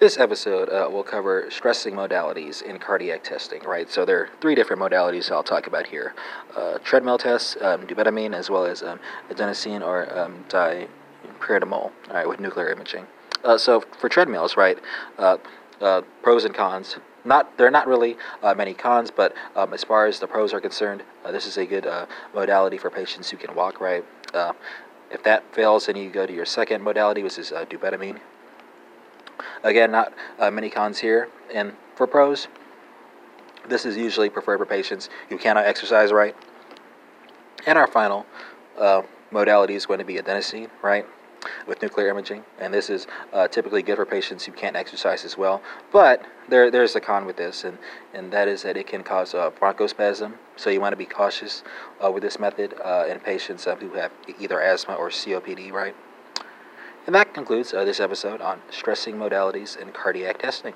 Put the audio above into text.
This episode uh, will cover stressing modalities in cardiac testing, right? So there are three different modalities I'll talk about here uh, treadmill tests, um, dobutamine, as well as um, adenosine or um, dipyridamole, right, with nuclear imaging. Uh, so for treadmills, right, uh, uh, pros and cons. Not there are not really uh, many cons, but um, as far as the pros are concerned, this is a good modality for patients who can walk, right? If that fails, then you go to your second modality, which is dobutamine. Again, not uh, many cons here. And for pros, this is usually preferred for patients who cannot exercise right. And our final uh, modality is going to be adenosine, right, with nuclear imaging. And this is uh, typically good for patients who can't exercise as well. But there, there's a con with this, and, and that is that it can cause uh, bronchospasm. So you want to be cautious uh, with this method uh, in patients who have either asthma or COPD, right? And that concludes uh, this episode on stressing modalities in cardiac testing.